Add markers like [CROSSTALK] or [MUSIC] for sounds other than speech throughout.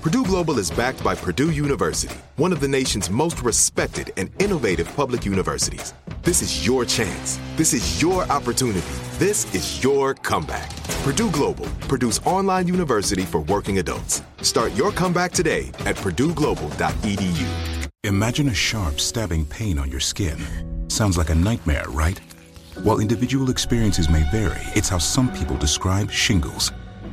Purdue Global is backed by Purdue University, one of the nation's most respected and innovative public universities. This is your chance. This is your opportunity. This is your comeback. Purdue Global, Purdue's online university for working adults. Start your comeback today at purdueglobal.edu. Imagine a sharp, stabbing pain on your skin. Sounds like a nightmare, right? While individual experiences may vary, it's how some people describe shingles.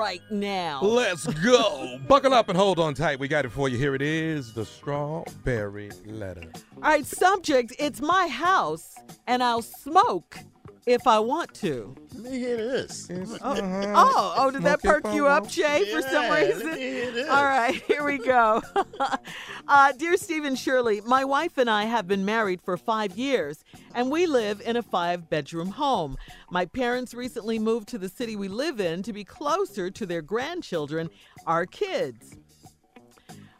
Right now. Let's go. [LAUGHS] Buckle up and hold on tight. We got it for you. Here it is the strawberry letter. All right, subject it's my house, and I'll smoke if I want to. Let me hear this. Oh, oh, oh, did that perk you up, Jay, for some Yeah, let reason? me hear this. All right, [LAUGHS] here we go. [LAUGHS] uh, dear Stephen Shirley, my wife and I have been married for five years, and we live in a five bedroom home. My parents recently moved to the city we live in to be closer to their grandchildren, our kids.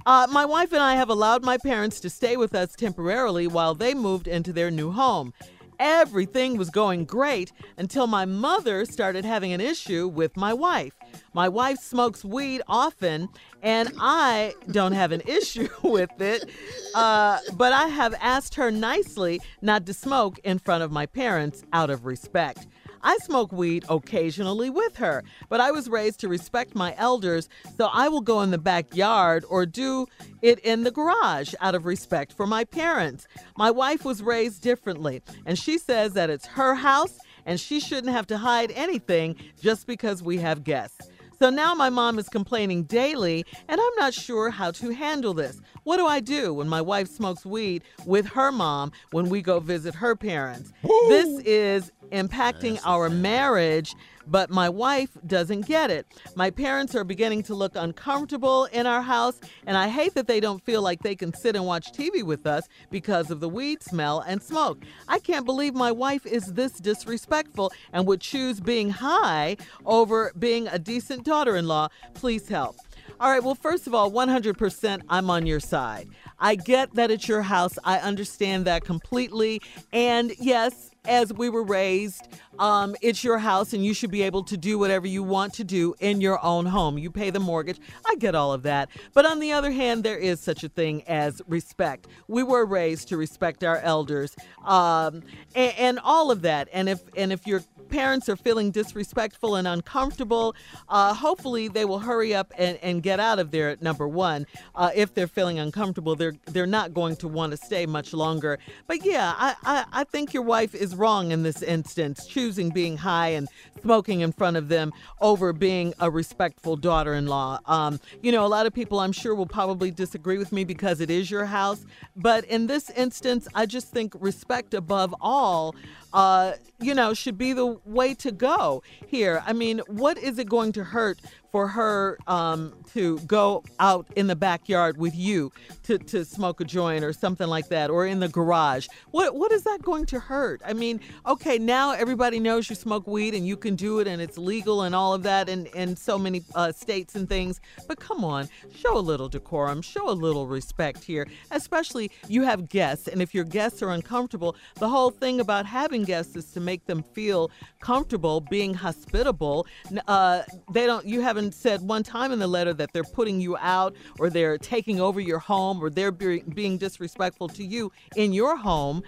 Uh, my wife and I have allowed my parents to stay with us temporarily while they moved into their new home. Everything was going great until my mother started having an issue with my wife. My wife smokes weed often, and I don't have an issue [LAUGHS] with it, uh, but I have asked her nicely not to smoke in front of my parents out of respect. I smoke weed occasionally with her, but I was raised to respect my elders, so I will go in the backyard or do it in the garage out of respect for my parents. My wife was raised differently, and she says that it's her house and she shouldn't have to hide anything just because we have guests. So now my mom is complaining daily, and I'm not sure how to handle this. What do I do when my wife smokes weed with her mom when we go visit her parents? This is impacting our marriage, but my wife doesn't get it. My parents are beginning to look uncomfortable in our house, and I hate that they don't feel like they can sit and watch TV with us because of the weed smell and smoke. I can't believe my wife is this disrespectful and would choose being high over being a decent daughter in law. Please help. All right, well, first of all, 100% I'm on your side. I get that it's your house. I understand that completely. And yes, as we were raised, um, it's your house and you should be able to do whatever you want to do in your own home. You pay the mortgage. I get all of that. But on the other hand, there is such a thing as respect. We were raised to respect our elders um, and, and all of that. And if and if your parents are feeling disrespectful and uncomfortable, uh, hopefully they will hurry up and, and get out of there. Number one, uh, if they're feeling uncomfortable, they're they're not going to want to stay much longer. But yeah, I, I, I think your wife is wrong in this instance, choosing being high and smoking in front of them over being a respectful daughter in law. Um, you know, a lot of people I'm sure will probably disagree with me because it is your house. But in this instance, I just think respect above all uh, you know, should be the way to go here. I mean, what is it going to hurt for her um, to go out in the backyard with you to, to smoke a joint or something like that, or in the garage. What what is that going to hurt? I mean, okay, now everybody knows you smoke weed and you can do it and it's legal and all of that in, in so many uh, states and things. But come on, show a little decorum, show a little respect here, especially you have guests. And if your guests are uncomfortable, the whole thing about having guests is to make them feel comfortable, being hospitable. Uh, they don't, you haven't haven't said one time in the letter that they're putting you out or they're taking over your home or they're be- being disrespectful to you in your home.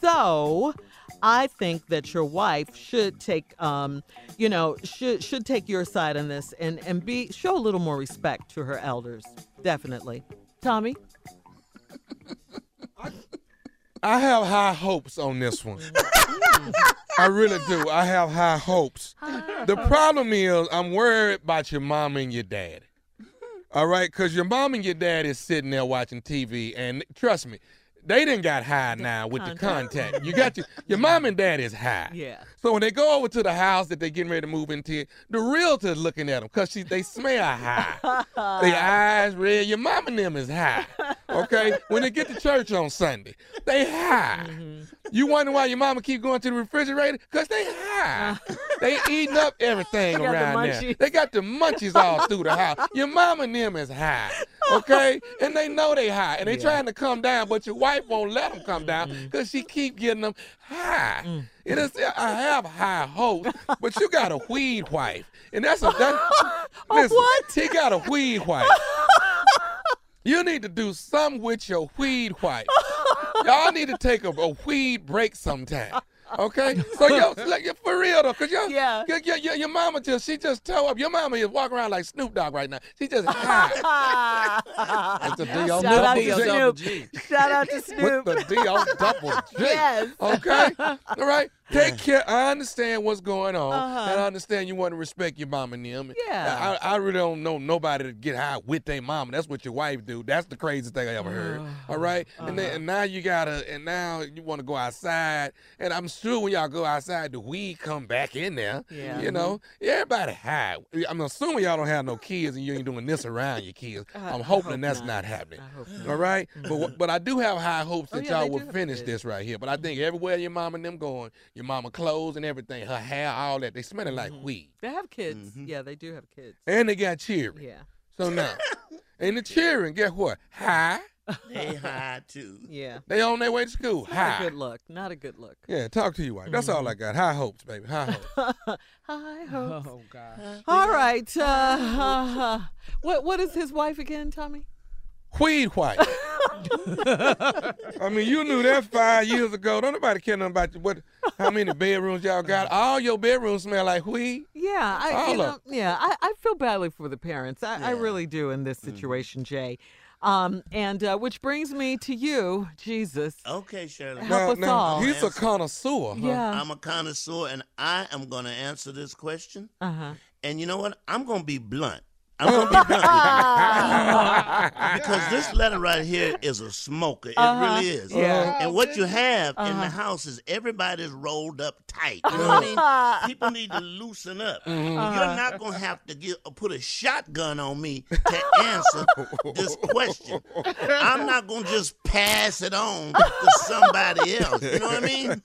So, I think that your wife should take, um, you know, should should take your side on this and and be show a little more respect to her elders. Definitely, Tommy. I have high hopes on this one. [LAUGHS] I really do. I have high hopes. The problem is, I'm worried about your mom and your dad. All right, because your mom and your dad is sitting there watching TV, and trust me, they didn't got high now with the contact. You got your your mom and dad is high. Yeah. So when they go over to the house that they're getting ready to move into, the realtor's looking at them because they smell high. Their [LAUGHS] eyes red. Your mom and them is high. Okay. when they get to church on Sunday, they high. Mm-hmm. You wonder why your mama keep going to the refrigerator? Because they high. they eating up everything [LAUGHS] around the there. They got the munchies all through the house. Your mama and them is high. Okay. and they know they high, and they yeah. trying to come down, but your wife won't let them come down because mm-hmm. she keep getting them high. Mm. It is. I have high hopes, but you got a weed wife, and that's a that. [LAUGHS] listen, what? He got a weed wife. [LAUGHS] You need to do something with your weed wife. Y'all need to take a, a weed break sometime. Okay, so yo, [LAUGHS] like, for real though, cause yo, yeah, your, your, your mama just she just toe up. Your mama is walking around like Snoop Dogg right now. She just high. That's the D Shout out to Snoop. Shout out to Snoop. With the D O double G. [LAUGHS] Yes. Okay. All right. Take care. I understand what's going on, uh-huh. and I understand you want to respect your mom and them. Yeah. I, I really don't know nobody to get high with their mom. That's what your wife do. That's the craziest thing I ever heard. All right? uh-huh. And then uh-huh. and now you gotta and now you want to go outside, and I'm sure when y'all go outside, the weed come back in there. Yeah. You know, everybody high. I'm assuming y'all don't have no kids, and you ain't doing this around your kids. Uh, I'm hoping that's not, not happening. Not. All right? Mm-hmm. But but I do have high hopes oh, that oh, yeah, y'all will finish this right here. But I think everywhere your mom and them going, your mama clothes and everything, her hair, all that, they smelling like mm-hmm. weed. They have kids. Mm-hmm. Yeah, they do have kids. And they got cheering. Yeah. So now, [LAUGHS] and the cheering, guess what? High. They [LAUGHS] high too. Yeah. They on their way to school. Not high. a good look. Not a good look. Yeah, talk to you, wife. That's mm-hmm. all I got. High hopes, baby. High hopes. [LAUGHS] High hopes. Oh God. All right. Uh, uh, what what is his wife again, Tommy? Weed white. I mean, you knew that five years ago. Don't nobody care nothing about what, how many bedrooms y'all got. All your bedrooms smell like weed. Yeah, I, you know, yeah, I, I feel badly for the parents. I, yeah. I really do in this mm-hmm. situation, mm. Jay. Um, and uh, which brings me to you, Jesus. Okay, Shirley. Help now, us now, all. He's a connoisseur. Huh? Yeah. I'm a connoisseur, and I am going to answer this question. Uh huh. And you know what? I'm going to be blunt. I'm gonna be [LAUGHS] blunt [LAUGHS] because this letter right here is a smoker. It uh-huh. really is. Yeah. And what you have uh-huh. in the uh-huh. house is everybody's rolled up tight. You know what I mean? People need to loosen up. Mm-hmm. Uh-huh. You're not gonna have to get put a shotgun on me to answer this question. I'm not gonna just pass it on to somebody else. You know what I mean?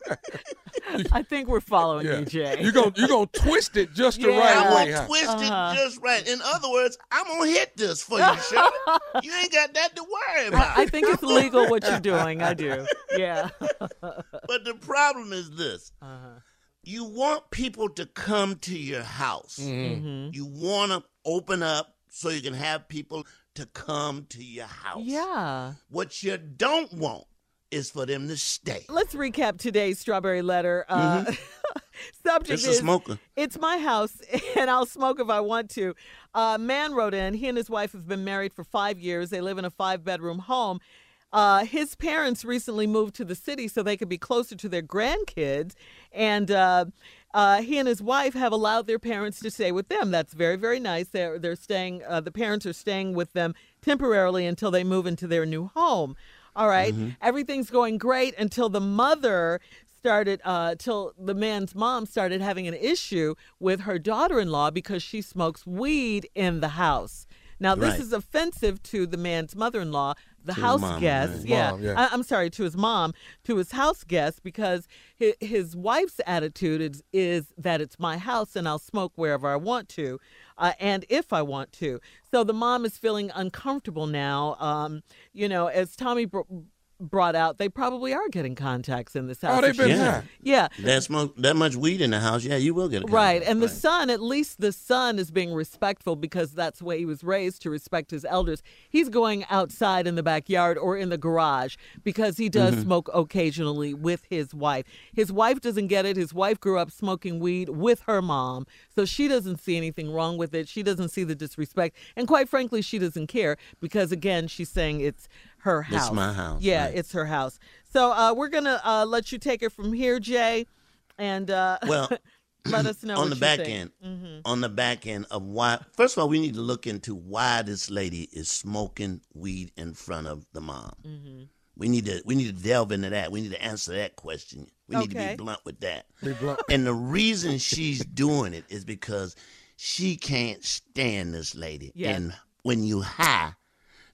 [LAUGHS] I think we're following yeah. you, Jay. You're gonna you're gonna twist it just the right I'm way. Gonna twist uh-huh. it just right. In other words, I'm gonna hit this for you, Shirley. [LAUGHS] you ain't got that to worry about. I, I think it's [LAUGHS] legal what you're doing. I do. Yeah. [LAUGHS] but the problem is this. Uh-huh. You want people to come to your house. Mm-hmm. mm-hmm. You want to open up so you can have people to come to your house. Yeah. What you don't want is for them to stay. Let's recap today's strawberry letter. Uh, mm-hmm. Subject it's is smoker. It's my house, [LAUGHS] and I'll smoke if I want to. A uh, man wrote in. He and his wife have been married for five years. They live in a five-bedroom home. Uh, his parents recently moved to the city so they could be closer to their grandkids, and uh, uh, he and his wife have allowed their parents to stay with them. That's very, very nice. They're they're staying. Uh, the parents are staying with them temporarily until they move into their new home. All right? everything's going great until the mother started uh till the man's mom started having an issue with her daughter-in-law because she smokes weed in the house. Now this Right. is offensive to the man's mother-in-law, the To house mama, guest. right. Yeah. Mom, yeah. I, I'm sorry, to his mom, to his house guest because his, his wife's attitude is, is that it's my house and I'll smoke wherever I want to uh, and if I want to. So the mom is feeling uncomfortable now. Um, you know, as Tommy br- brought out, they probably are getting contacts in this house. Oh, they've been she- Yeah. high. Yeah. That smoke that much weed in the house, yeah, you will get a Right. contact, And the right. son, at least the son is being respectful because that's the way he was raised to respect his elders. He's going outside in the backyard or in the garage because he does Mm-hmm. smoke occasionally with his wife. His wife doesn't get it. His wife grew up smoking weed with her mom. So she doesn't see anything wrong with it. She doesn't see the disrespect. And quite frankly, she doesn't care because, again, she's saying it's her house. It's my house, Yeah, right. it's her house. So uh, we're going to uh, let you take it from here, Jay. And uh, Well, [LAUGHS] let us know on what the you back think. Mm-hmm. end, on the back end of why. First of all, we need to look into why this lady is smoking weed in front of the mom. Mm-hmm. We need to we need to delve into that. We need to answer that question. We need to be blunt with that. Be blunt. And the reason she's doing it is because she can't stand this lady. Yes. And when you high,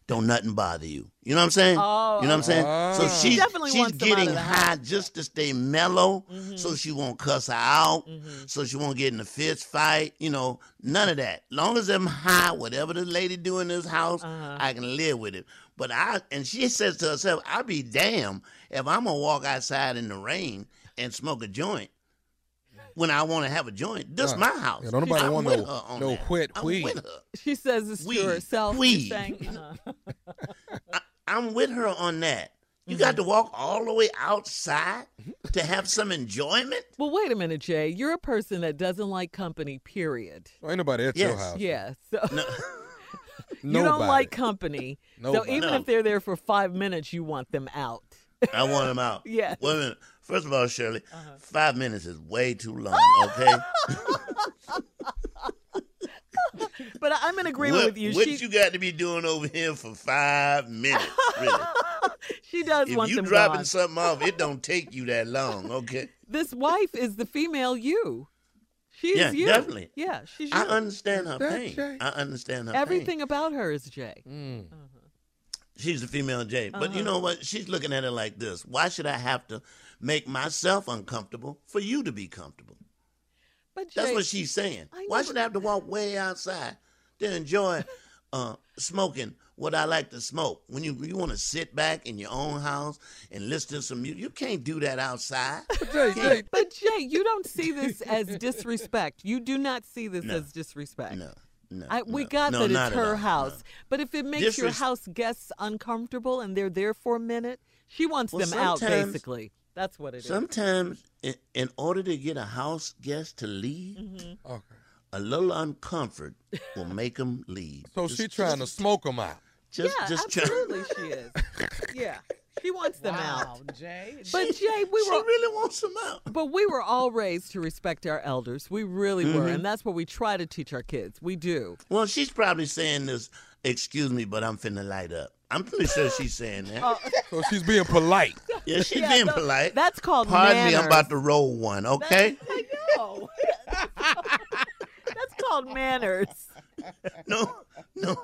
don't nothing bother you. You know what I'm saying? Oh, you know what I'm saying? Ah. So she's Definitely she's wants getting high just to stay mellow, so she won't cuss her out, so she won't get in a fist fight. You know, none of that. Long as I'm high, whatever the lady do in this house, I can live with it. But I and she says to herself, "I'll be damned if I'm gonna walk outside in the rain and smoke a joint." When I want to have a joint, this Uh, my house. yeah, don't nobody I'm want with no- her on no that. wet weed. She says this Weed. to herself. She's Weed. saying, [LAUGHS] uh, I'm with her on that. You got to walk all the way outside to have some enjoyment. well, wait a minute, Jay. You're a person that doesn't like company, period. Well, ain't nobody at your house. Yeah. So No, [LAUGHS] you don't like company. so even No. if they're there for five minutes, you want them out. I want them out. [LAUGHS] Yes. Wait a minute. First of all, Shirley, Uh-huh. five minutes is way too long. Okay. [LAUGHS] But I- I'm in agreement what with you. what she you got to be doing over here for five minutes? Really? [LAUGHS] she does if want you them dropping gone. something off, it don't [LAUGHS] take you that long. Okay. This wife is the female you. She's Yeah, you. definitely. Yeah, she's you. I understand her pain. Jay? I understand her Everything pain. about her is Jay. Mm. She's the female Jay. But Uh-huh. you know what? She's looking at it like this. Why should I have to make myself uncomfortable for you to be comfortable? But Jay, That's what she's saying. I Why but- should I have to walk way outside to enjoy uh, smoking what I like to smoke? When you you want to sit back in your own house and listen to some music, you can't do that outside. [LAUGHS] Jay, Jay, But Jay, you don't see this as disrespect. You do not see this No. as disrespect. No, no. I, we no. got No, that it's her all. house. But if it makes your house guests uncomfortable and they're there for a minute, she wants Well, them out, basically. That's what it is. Sometimes, in, in order to get a house guest to leave, Mm-hmm. okay. a little uncomfort will make them leave. So she's she trying to smoke them out. Just, yeah, just try- absolutely she is. Yeah, she wants them Wow, out. Jay. But Jay, we she were really wants them out. but we were all raised to respect our elders. We really were, Mm-hmm. and that's what we try to teach our kids. We do. Well, she's probably saying this. Excuse me, but I'm finna light up. I'm pretty sure she's saying that. Oh. [LAUGHS] So she's being polite. yeah, she's Yeah, being no, polite. That's called Pardon manners. me, I'm about to roll one. Okay. [LAUGHS] I know. [LAUGHS] that's called manners. No, no,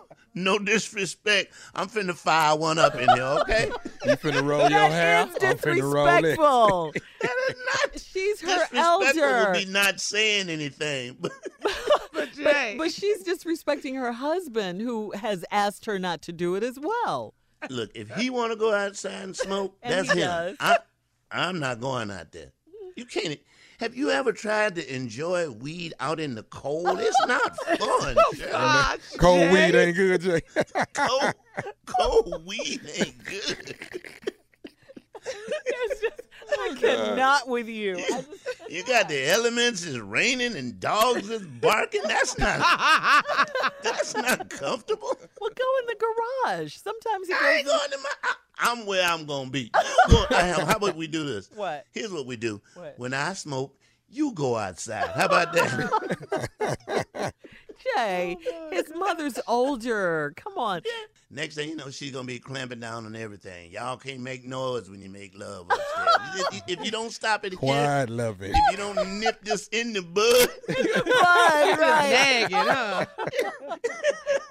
no disrespect. I'm finna fire one up in here. Okay. [LAUGHS] You finna roll your hair. That is I'm finna roll it. disrespectful. [LAUGHS] that is not. [LAUGHS] She's her Disrespectful elder. would be not saying anything. But But Jay. But she's disrespecting her husband, who has asked her not to do it as well. look, if he want to go outside and smoke, And that's he him. does. I, I'm not going out there. You can't. Have you ever tried to enjoy weed out in the cold? It's [LAUGHS] not fun. Oh, Shirley. Gosh, Cold Jay. weed ain't good, Jay. cold, cold weed ain't good. [LAUGHS] It's just, I cannot uh, with you. [LAUGHS] Just- [LAUGHS] You got the elements, it's raining and dogs is barking. That's not [LAUGHS] that's not comfortable. well, go in the garage. Sometimes he I ain't goes. going to my I, I'm where I'm gonna be. Go- how about we do this? What? Here's what we do. What? When I smoke, you go outside. How about that? Jay, his mother's older. Come on. [LAUGHS] Next thing you know, she's gonna be clamping down on everything. Y'all can't make noise when you make love upstairs. if, if you don't stop it here, Quiet, love it. if you don't nip this in the bud, [LAUGHS] Right, right. Nagging, huh?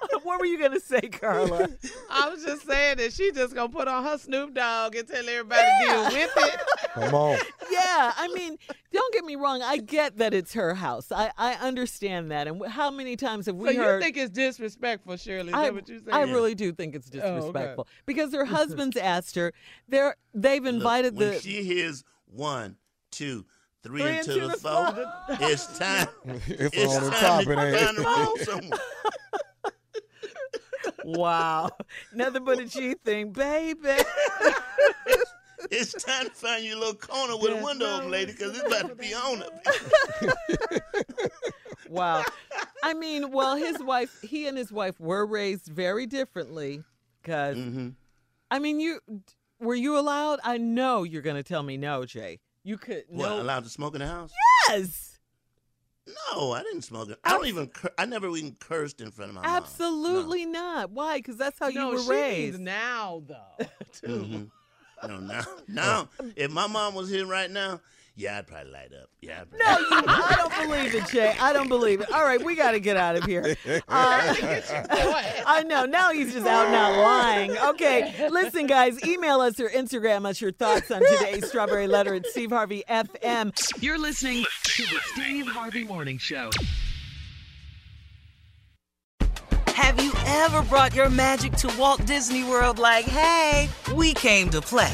[LAUGHS] What were you going to say, Carla? [LAUGHS] I was just saying that she just gonna put on her Snoop Dogg and tell everybody to deal with it. [LAUGHS] Come on. yeah, I mean, don't get me wrong. I get that it's her house. I, I understand that. And how many times have we So you think it's disrespectful, Shirley? Is I, that what you saying? I really do think it's Oh, okay. disrespectful because her [LAUGHS] husband's asked her. They're they've invited when the. she hears one, two, three, Three into into the the four, it's time. It's, It's on the time top, to, it ain't. time to roll somewhere. Wow, nothing but a G thing, baby. [LAUGHS] It's time to find your little corner with a window open, lady, because it's about to be on up. [LAUGHS] Wow. I mean, well, his wife, he and his wife were raised very differently. Because, Mm-hmm. I mean, you were you allowed? I know you're going to tell me no, Jay. You could What, no. allowed to smoke in the house? yes, No, I didn't smoke it. I don't even. Cur- I never even cursed in front of my mom. absolutely not. Why? Because that's how no, you were she raised. means now though. too. hmm [LAUGHS] No, now, [LAUGHS] now, if my mom was here right now, yeah, I'd probably light up. Yeah, probably No, you, I don't believe it, Jay. I don't believe it. All right, we got to get out of here. [LAUGHS] Uh, I know. Now he's just out now lying. Okay, listen, guys, email us or Instagram us your thoughts on today's Strawberry Letter at Steve Harvey FM. You're listening to the Steve Harvey Morning Show. Have you ever brought your magic to Walt Disney World like, hey, we came to play?